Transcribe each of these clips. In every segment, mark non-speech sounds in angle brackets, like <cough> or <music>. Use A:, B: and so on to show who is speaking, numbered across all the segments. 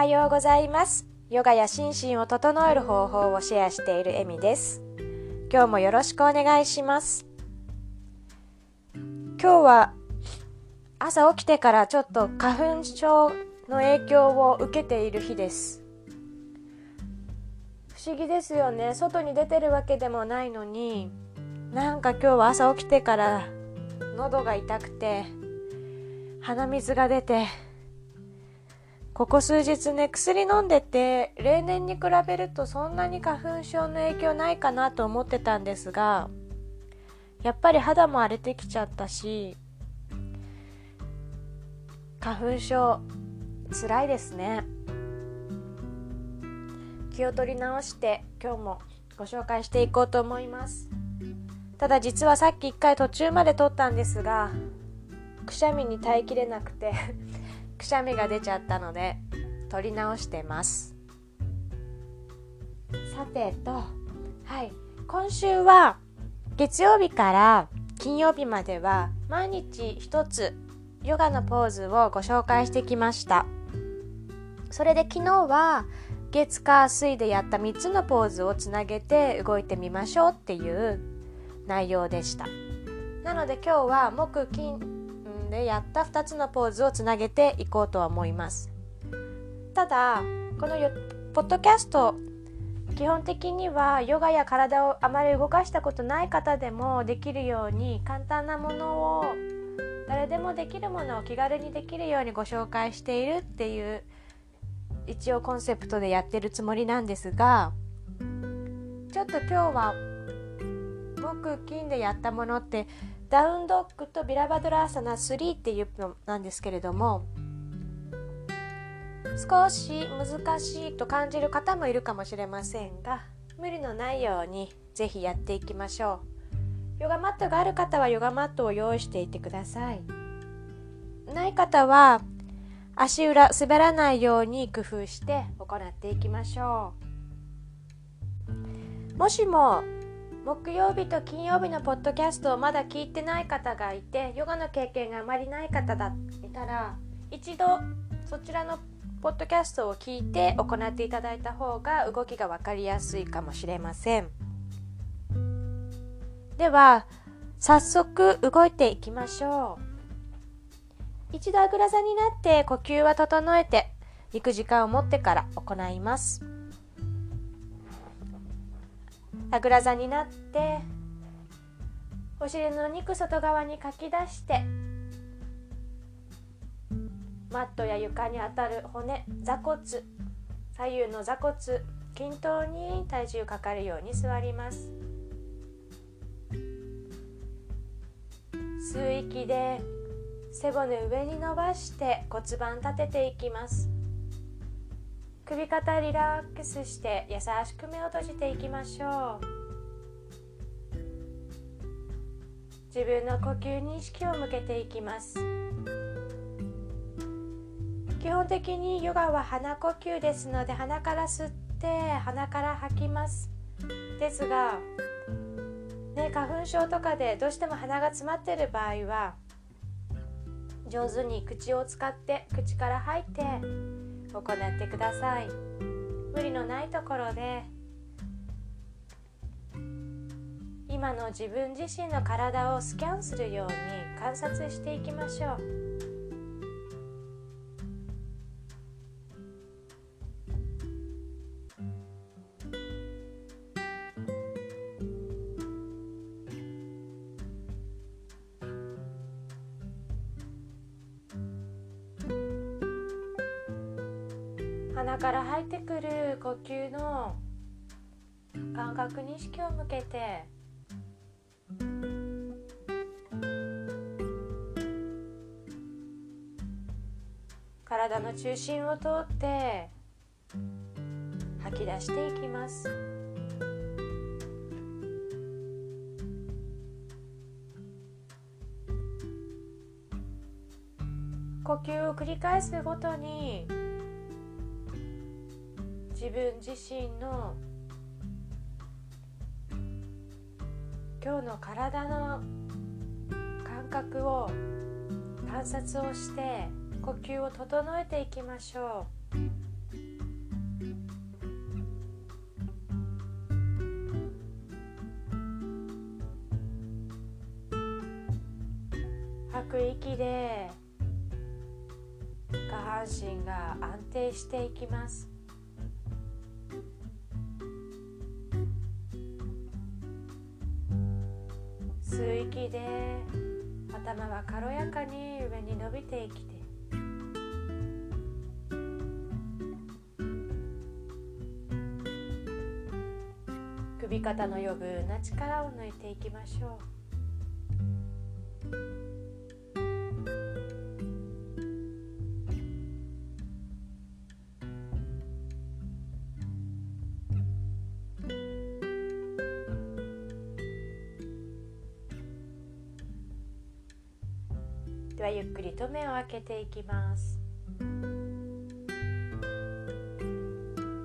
A: はようございます。ヨガや心身を整える方法をシェアしているエミです。今日もよろしくお願いします。今日は朝起きてからちょっと花粉症の影響を受けている日です。不思議ですよね。外に出てるわけでもないのになんか今日は朝起きてから喉が痛くて鼻水が出てここ数日ね薬飲んでて例年に比べるとそんなに花粉症の影響ないかなと思ってたんですがやっぱり肌も荒れてきちゃったし花粉症つらいですね。気を取り直して今日もご紹介していこうと思います。ただ実はさっき一回途中まで撮ったんですがくしゃみに耐えきれなくて <laughs> くしゃみが出ちゃったので撮り直してます。さてとはい。今週は月曜日から金曜日までは毎日一つヨガのポーズをご紹介してきました。それで昨日は月火水でやった3つのポーズをつなげて動いてみましょうっていう内容でした。なので今日は木金でやった2つのポーズをつなげていこうとは思います。ただこのポッドキャスト基本的にはヨガや体をあまり動かしたことない方でもできるように簡単なものを誰でもできるものを気軽にできるようにご紹介しているっていう一応コンセプトでやってるつもりなんですがちょっと今日は木金でやったものってダウンドッグとビラバドラーサナ3っていうのなんですけれども少し難しいと感じる方もいるかもしれませんが無理のないようにぜひやっていきましょう。ヨガマットがある方はヨガマットを用意していてください。ない方は足裏滑らないように工夫して行っていきましょう。もしも木曜日と金曜日のポッドキャストをまだ聞いてない方がいてヨガの経験があまりない方だったら一度そちらのポッドキャストを聞いて行っていただいた方が動きが分かりやすいかもしれません。では早速動いていきましょう。一度あぐら座になって呼吸は整えて行く時間を持ってから行います。あぐら座になってお尻の肉外側にかき出してマットや床に当たる骨座骨左右の座骨均等に体重かかるように座ります。吸う息で背骨上に伸ばして骨盤立てていきます。首肩リラックスして優しく目を閉じていきましょう。自分の呼吸に意識を向けていきます。基本的にヨガは鼻呼吸ですので鼻から吸って鼻から吐きます。ですが、ね、花粉症とかでどうしても鼻が詰まってる場合は上手に口を使って口から吐いて行ってください。無理のないところで今の自分自身の体をスキャンするように観察していきましょう。覚に意識を向けて。体の中心を通って。吐き出していきます。呼吸を繰り返すごとに。自分自身の今日の体の感覚を観察をして呼吸を整えていきましょう。吐く息で下半身が安定していきます頭は軽やかに上に伸びてきて。首肩の余分な力を抜いていきましょう。目を開けていきます。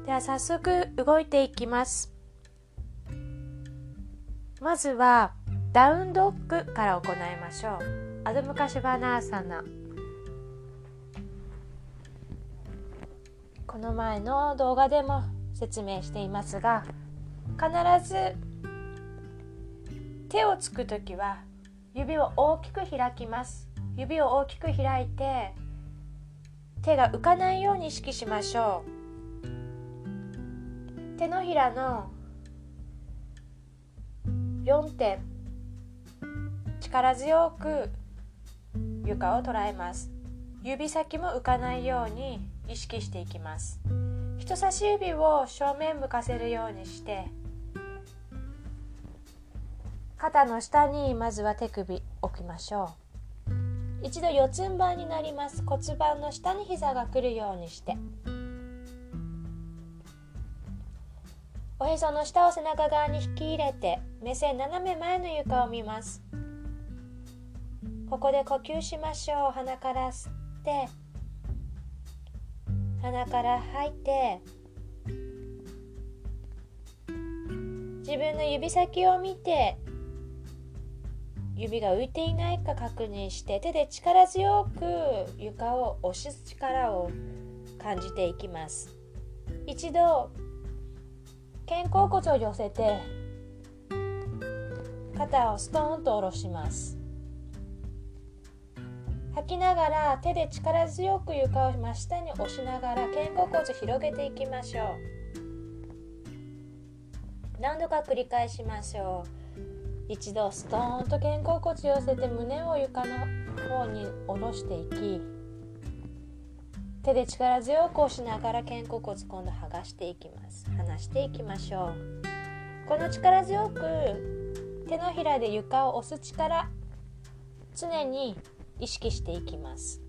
A: では早速動いていきます。まずはダウンドッグから行いましょう。アドムカシバナーサナ。この前の動画でも説明していますが必ず手をつく時は指を大きく開きます。指を大きく開いて手が浮かないように意識しましょう。手のひらの4点力強く床を捉えます。指先も浮かないように意識していきます。人差し指を正面向かせるようにして肩の下にまずは手首置きましょう。一度四つん這いになります。骨盤の下に膝が来るようにして。おへその下を背中側に引き入れて目線斜め前の床を見ます。ここで呼吸しましょう。鼻から吸って鼻から吐いて自分の指先を見て指が浮いていないか確認して手で力強く床を押す力を感じていきます。一度肩甲骨を寄せて肩をストーンと下ろします。吐きながら手で力強く床を真下に押しながら肩甲骨を広げていきましょう。何度か繰り返しましょう。一度ストーンと肩甲骨寄せて胸を床の方に下ろしていき手で力強く押しながら肩甲骨今度剥がしていきます。離していきましょう。この力強く手のひらで床を押す力常に意識していきます。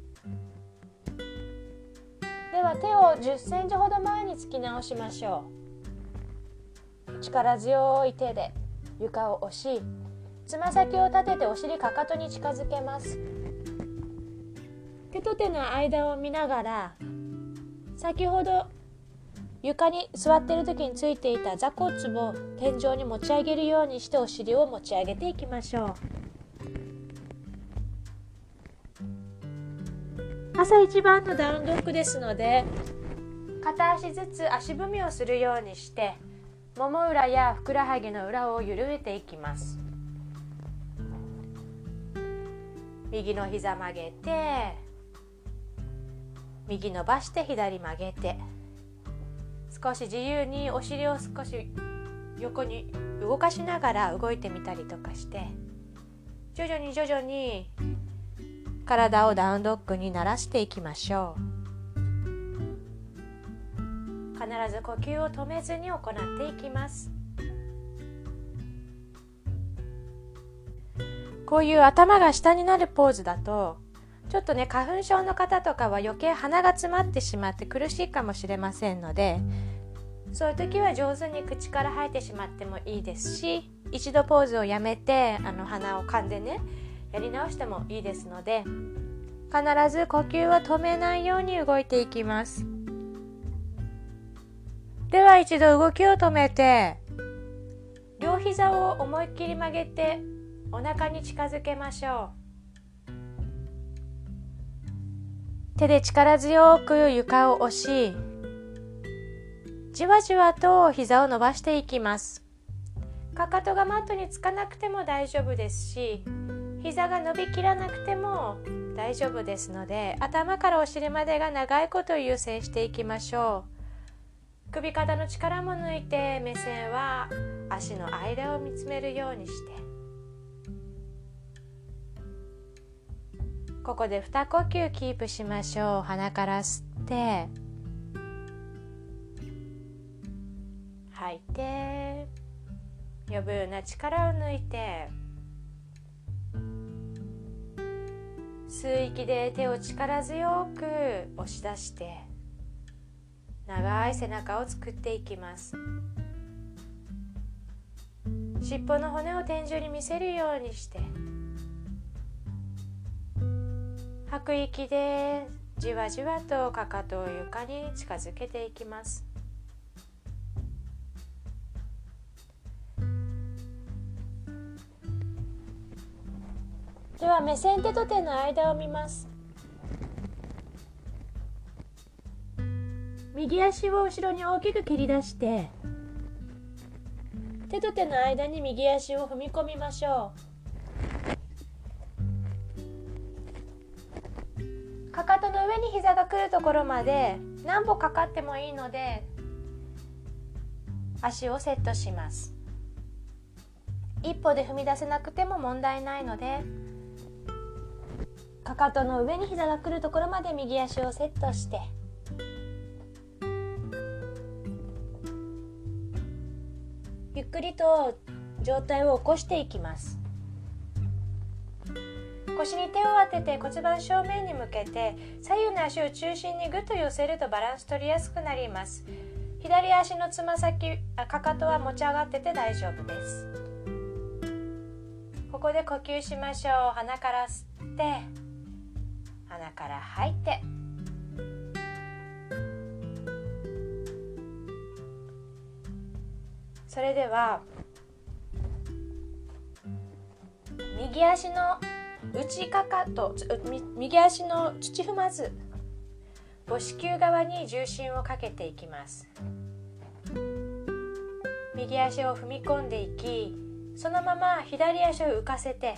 A: では手を1 0センチほど前に突き直しましょう。力強い手で。床を押しつま先を立ててお尻かかとに近づけます。手と手の間を見ながら先ほど床に座っている時についていた座骨を天井に持ち上げるようにしてお尻を持ち上げていきましょう。朝一番のダウンドッグですので片足ずつ足踏みをするようにしてもも裏やふくらはぎの裏を緩めていきます右の膝曲げて右伸ばして左曲げて少し自由にお尻を少し横に動かしながら動いてみたりとかして徐々に徐々に体をダウンドッグに慣らしていきましょう。必ず呼吸を止めずに行っていきますこういう頭が下になるポーズだとちょっとね花粉症の方とかは余計鼻が詰まってしまって苦しいかもしれませんのでそういう時は上手に口から吐いてしまってもいいですし一度ポーズをやめてあの鼻を噛んでねやり直してもいいですので必ず呼吸を止めないように動いていきます。では一度動きを止めて両膝を思いっきり曲げてお腹に近づけましょう。手で力強く床を押しじわじわと膝を伸ばしていきます。かかとがマットにつかなくても大丈夫ですし膝が伸びきらなくても大丈夫ですので頭からお尻までが長いことを優先していきましょう。首肩の力も抜いて目線は足の間を見つめるようにして。ここで2呼吸キープしましょう。鼻から吸って。吐いて。余分な力を抜いて。吸う息で手を力強く押し出して。長い背中を作っていきます。尻尾の骨を天井に見せるようにして。吐く息でじわじわとかかとを床に近づけていきます。では目線手と手の間を見ます。右足を後ろに大きく蹴り出して手と手の間に右足を踏み込みましょう。かかとの上に膝が来るところまで何歩かかってもいいので足をセットします。一歩で踏み出せなくても問題ないのでかかとの上に膝が来るところまで右足をセットしてくりと上体を起こしていきます。腰に手を当てて骨盤正面に向けて左右の足を中心にぐっと寄せるとバランス取りやすくなります。左足のつま先かかとは持ち上がってて大丈夫です。ここで呼吸しましょう。鼻から吸って鼻から吐いて。それでは右足の内かかと右足の土踏まず母子球側に重心をかけていきます。右足を踏み込んでいきそのまま左足を浮かせて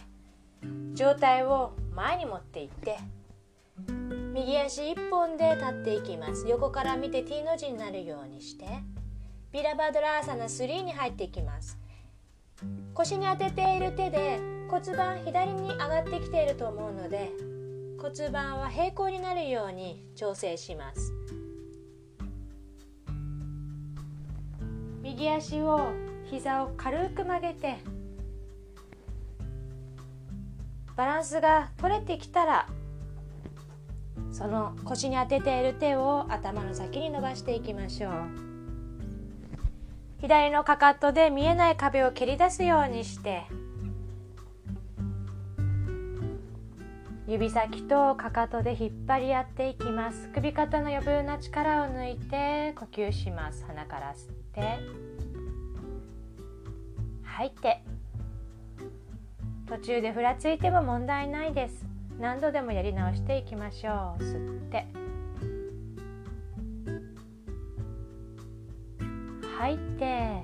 A: 上体を前に持っていって右足1本で立っていきます。横から見て T の字になるようにして。ビラバドラーサナ3に入っていきます。腰に当てている手で骨盤左に上がってきていると思うので骨盤は平行になるように調整します。右足を膝を軽く曲げてバランスが取れてきたらその腰に当てている手を頭の先に伸ばしていきましょう。左のかかとで見えない壁を蹴り出すようにして指先とかかとで引っ張り合っていきます。首肩の余分な力を抜いて呼吸します。鼻から吸って吐いて途中でふらついても問題ないです。何度でもやり直していきましょう。吸って。吐いて。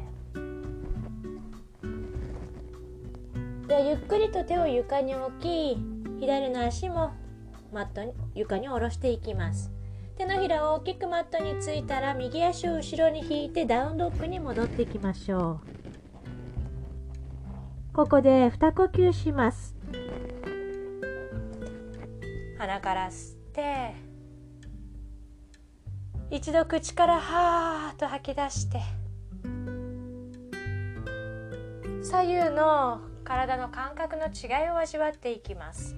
A: でゆっくりと手を床に置き左の足もマットに床に下ろしていきます。手のひらを大きくマットについたら右足を後ろに引いてダウンドッグに戻っていきましょう。ここで2呼吸します。鼻から吸って一度口からはーっと吐き出して左右の体の感覚の違いを味わっていきます。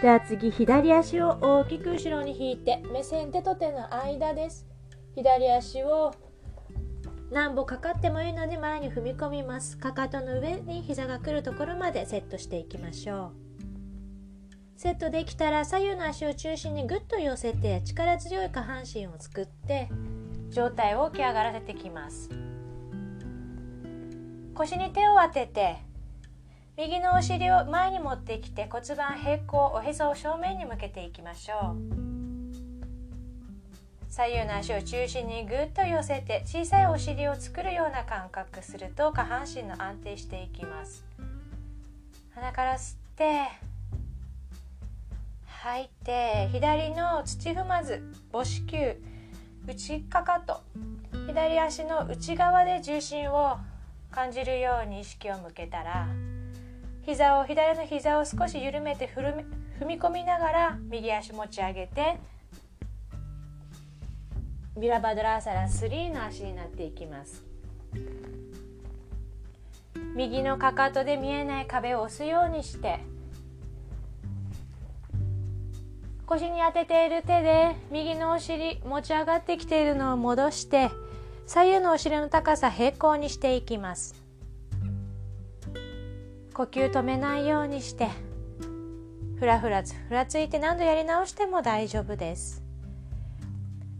A: では次左足を大きく後ろに引いて目線手と手の間です。左足を何歩かかってもいいので前に踏み込みます。かかとの上に膝が来るところまでセットしていきましょう。セットできたら左右の足を中心にぐっと寄せて力強い下半身を作って上体を起き上がらせてきます。腰に手を当てて右のお尻を前に持ってきて骨盤平行おへそを正面に向けていきましょう。左右の足を中心にぐっと寄せて小さいお尻を作るような感覚すると下半身の安定していきます。鼻から吸って吐いて左の土踏まず母子球内かかと。左足の内側で重心を感じるように意識を向けたら膝を左の膝を少し緩めて踏み込みながら右足持ち上げてビラバドラーサラ3の足になっていきます。右のかかとで見えない壁を押すようにして腰に当てている手で右のお尻持ち上がってきているのを戻して左右のお尻の高さ平行にしていきます。呼吸止めないようにしてふらふらつふらついて何度やり直しても大丈夫です。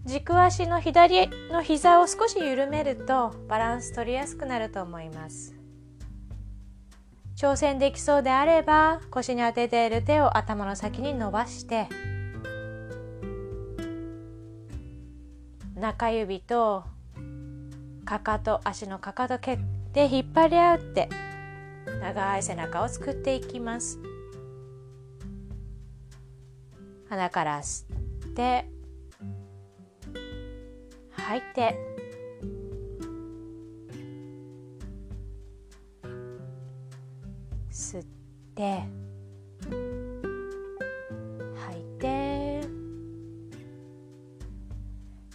A: 軸足の左の膝を少し緩めるとバランス取りやすくなると思います。挑戦できそうであれば腰に当てている手を頭の先に伸ばして中指とかかと足のかかと蹴って引っ張り合って。長い背中を作っていきます。鼻から吸って吐いて。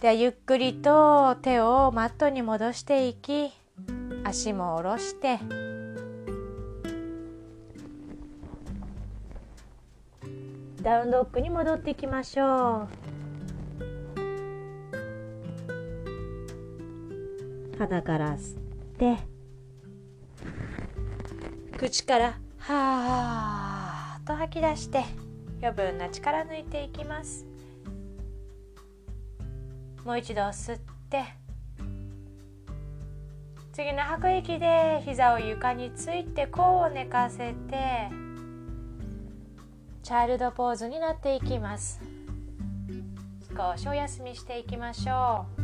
A: ではゆっくりと手をマットに戻していき足も下ろして。ダウンドッグに戻っていきましょう。鼻から吸って。口からはーっと吐き出して余分な力抜いていきます。もう一度吸って次の吐く息で膝を床について甲を寝かせてチャイルドポーズになっていきます。少しお休みしていきましょう。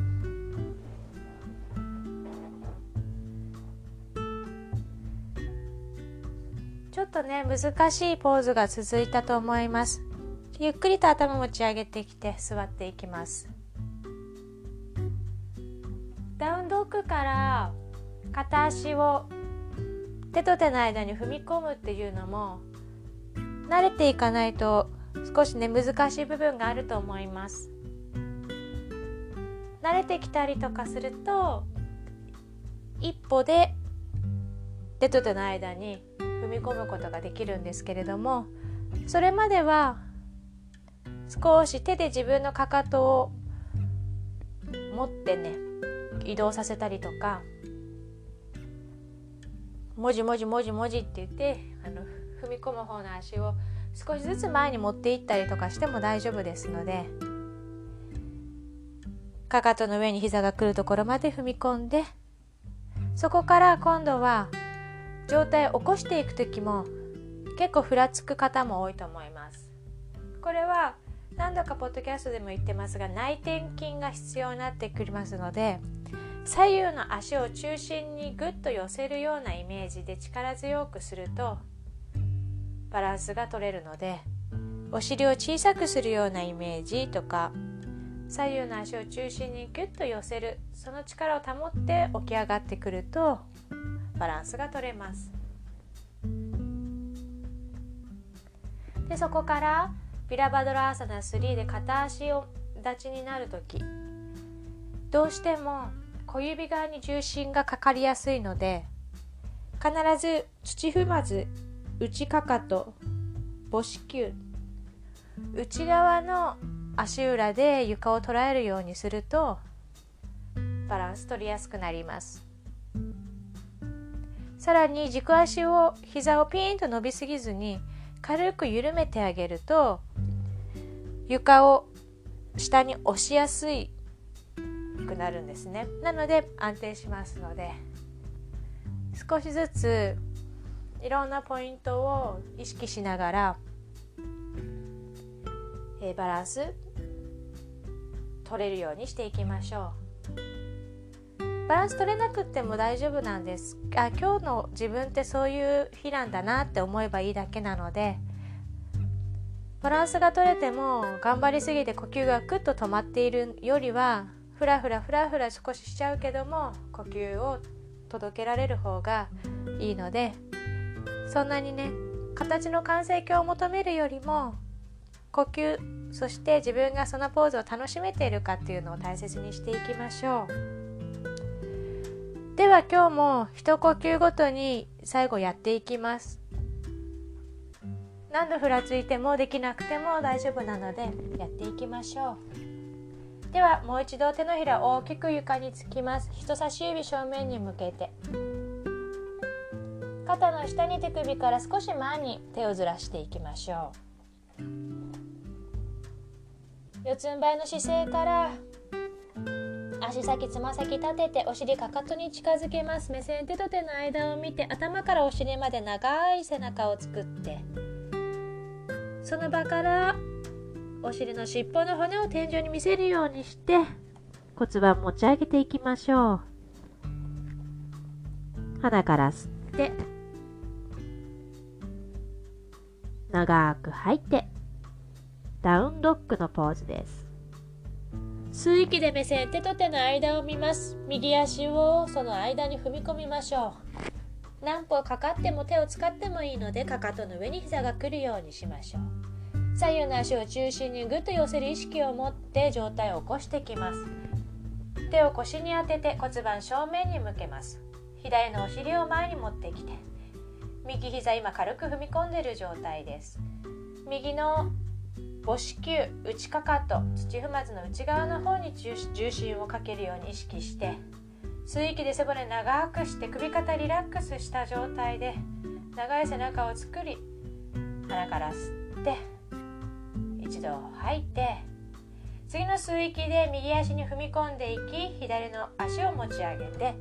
A: ちょっとね難しいポーズが続いたと思います。ゆっくりと頭持ち上げてきて座っていきます。ダウンドッグから片足を手と手の間に踏み込むっていうのも慣れていかないと少しね難しい部分があると思います。慣れてきたりとかすると一歩で手と手の間に踏み込むことができるんですけれどもそれまでは少し手で自分のかかとを持ってね移動させたりとか文字文字文字文字って言ってあの踏み込む方の足を少しずつ前に持っていったりとかしても大丈夫ですのでかかとの上に膝が来るところまで踏み込んでそこから今度は状態を起こしていく時も結構ふらつく方も多いと思います。これは何度かポッドキャストでも言ってますが内転筋が必要になってくりますので左右の足を中心にぐっと寄せるようなイメージで力強くするとバランスが取れるのでお尻を小さくするようなイメージとか左右の足を中心にギュッと寄せるその力を保って起き上がってくるとバランスが取れます。でそこからビラバドラーサナ3で片足を立ちになる時どうしても小指側に重心がかかりやすいので必ず土踏まず内かかと母子球内側の足裏で床を捉えるようにするとバランス取りやすくなります。さらに軸足を膝をピーンと伸びすぎずに軽く緩めてあげると床を下に押しやすいくなるんですね。なので安定しますので少しずついろんなポイントを意識しながら、えー、バランス取れるようにしていきましょう。バランス取れなくても大丈夫なんです。あ今日の自分ってそういう日なんだなって思えばいいだけなのでバランスが取れても頑張りすぎて呼吸がクッと止まっているよりはふらふらふらふら少ししちゃうけども呼吸を届けられる方がいいのでそんなにね形の完成形を求めるよりも呼吸そして自分がそのポーズを楽しめているかっていうのを大切にしていきましょう。では今日も一呼吸ごとに最後やっていきます。何度ふらついてもできなくても大丈夫なのでやっていきましょう。ではもう一度手のひら大きく床につきます。人差し指正面に向けて。肩の下に手首から少し前に手をずらしていきましょう。四つん這いの姿勢から足先つま先立ててお尻かかとに近づけます。目線手と手の間を見て頭からお尻まで長い背中を作って。その場からお尻の尻尾の骨を天井に見せるようにして骨盤持ち上げていきましょう。鼻から吸って長く吐いてダウンドッグのポーズです。吸う息で目線手と手の間を見ます。右足をその間に踏み込みましょう。何歩かかっても手を使ってもいいのでかかとの上に膝が来るようにしましょう。左右の足を中心にぐっと寄せる意識を持って上体を起こしてきます。手を腰に当てて骨盤正面に向けます。左のお尻を前に持ってきて右膝今軽く踏み込んでる状態です。右の母子球内かかと土踏まずの内側の方に重心をかけるように意識して吸う息で背骨長くして首肩リラックスした状態で長い背中を作り鼻から吸って一度吐いて次の吸う息で右足に踏み込んでいき左の足を持ち上げて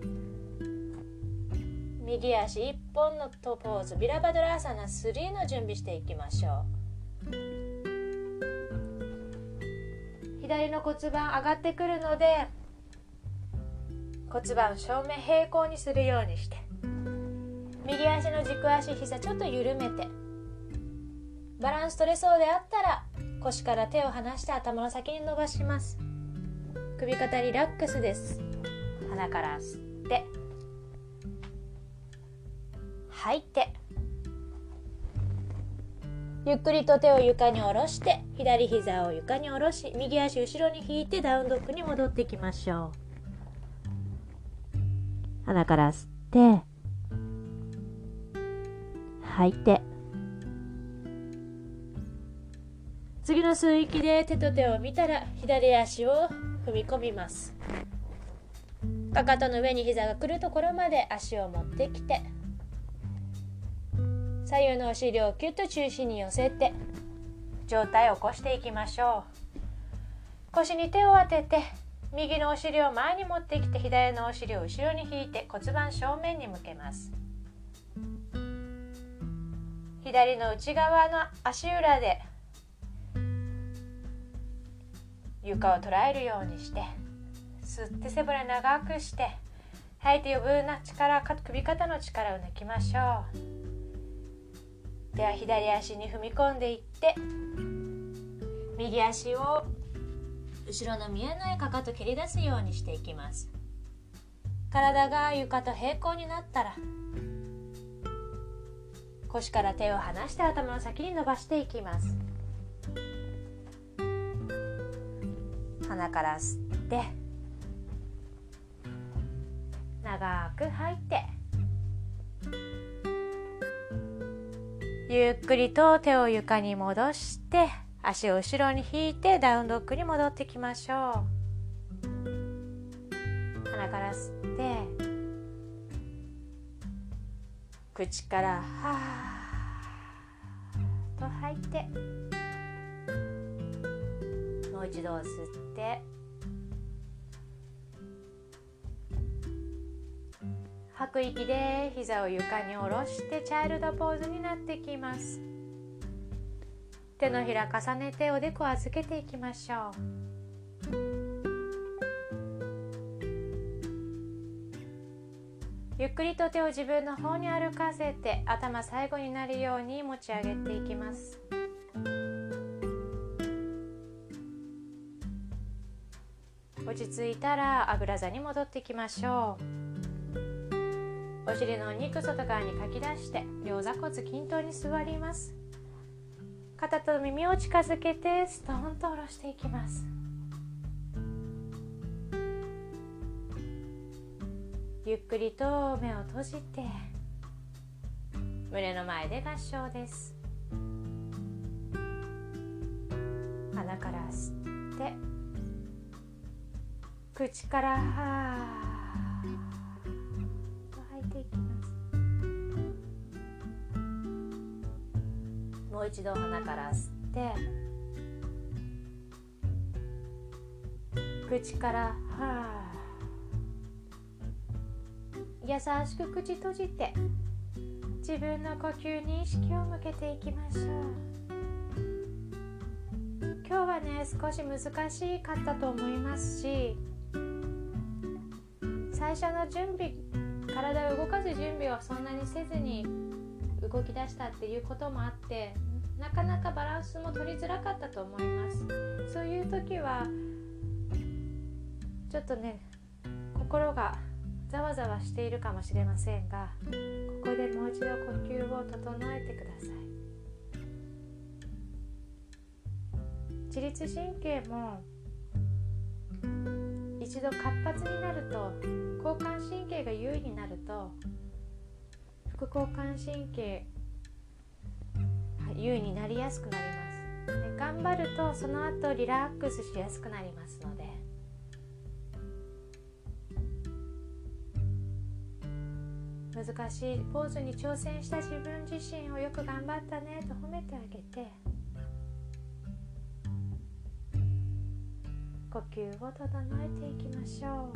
A: 右足1本のトポーズビラバドラーサナ3の準備していきましょう。左の骨盤上がってくるので骨盤正面平行にするようにして右足の軸足膝ちょっと緩めてバランス取れそうであったら腰から手を離して頭の先に伸ばします。首肩リラックスです。鼻から吸って。吐いて。ゆっくりと手を床に下ろして左膝を床に下ろし右足後ろに引いてダウンドッグに戻っていきましょう。鼻から吸って。吐いて。次の吸う息で手と手を見たら左足を踏み込みます。かかとの上に膝が来るところまで足を持ってきて左右のお尻をキュッと中心に寄せて上体を起こしていきましょう。腰に手を当てて右のお尻を前に持ってきて左のお尻を後ろに引いて骨盤正面に向けます。左の内側の足裏で床を捉えるようにして吸って背骨長くして吐いて余分な力首肩の力を抜きましょう。では左足に踏み込んでいって右足を後ろの見えないかかと蹴り出すようにしていきます。体が床と平行になったら腰から手を離して頭の先に伸ばしていきます。鼻から吸って長く吐いてゆっくりと手を床に戻して足を後ろに引いてダウンドッグに戻ってきましょう。鼻から吸って口からはーと吐いてう一度吸って。吐く息で膝を床に下ろしてチャイルドポーズになってきます。手のひら重ねておでこ預けていきましょう。ゆっくりと手を自分の方に歩かせて頭最後になるように持ち上げていきます。落ち着いたらあぐら座に戻っていきましょう。お尻のお肉外側にかき出して両座骨均等に座ります。肩と耳を近づけてストーンと下ろしていきます。ゆっくりと目を閉じて胸の前で合掌です。鼻から吸って口からはーと吐いていきます。もう一度鼻から吸って口からはー優しく口閉じて自分の呼吸に意識を向けていきましょう。今日はね少し難しかったと思いますし最初の準備体を動かす準備をそんなにせずに動き出したっていうこともあってなかなかバランスも取りづらかったと思います。そういう時はちょっとね心がざわざわしているかもしれませんがここでもう一度呼吸を整えてください。自律神経も一度活発になると交感神経が優位になると副交感神経優位になりやすくなります。で頑張るとその後リラックスしやすくなりますので。難しい。ポーズに挑戦した自分自身をよく頑張ったねと褒めてあげて。呼吸を整えていきましょう。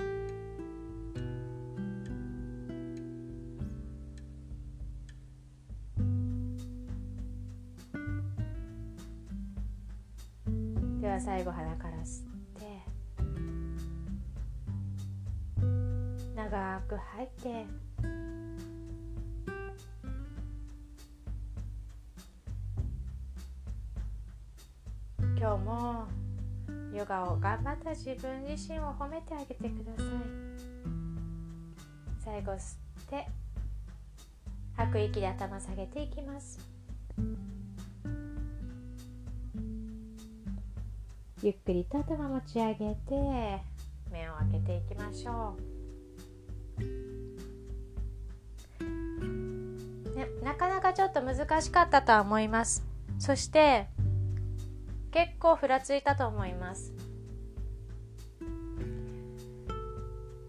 A: では最後鼻から吸って長く吐いて。今日もヨガを頑張った自分自身を褒めてあげてください。最後吸って吐く息で頭下げていきます。ゆっくりと頭持ち上げて目を開けていきましょう、ね、なかなかちょっと難しかったとは思います。そして結構ふらついたと思います。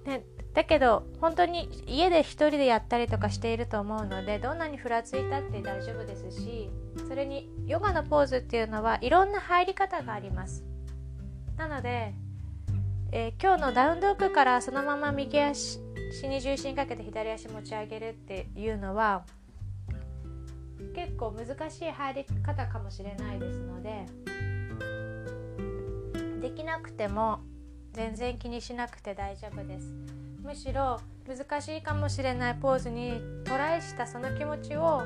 A: ね、だけど本当に家で一人でやったりとかしていると思うのでどんなにふらついたって大丈夫ですしそれにヨガのポーズっていうのはいろんな入り方がありますなので、えー、今日のダウンドッグからそのまま右足に重心かけて左足持ち上げるっていうのは結構難しい入り方かもしれないですのでできなくても全然気にしなくて大丈夫です。むしろ難しいかもしれないポーズにトライしたその気持ちを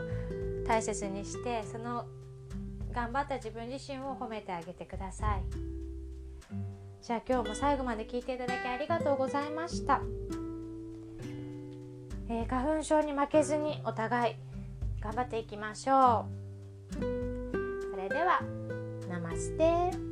A: 大切にしてその頑張った自分自身を褒めてあげてください。じゃあ今日も最後まで聞いていただきありがとうございました、えー、花粉症に負けずにお互い頑張っていきましょう。それではナマステ。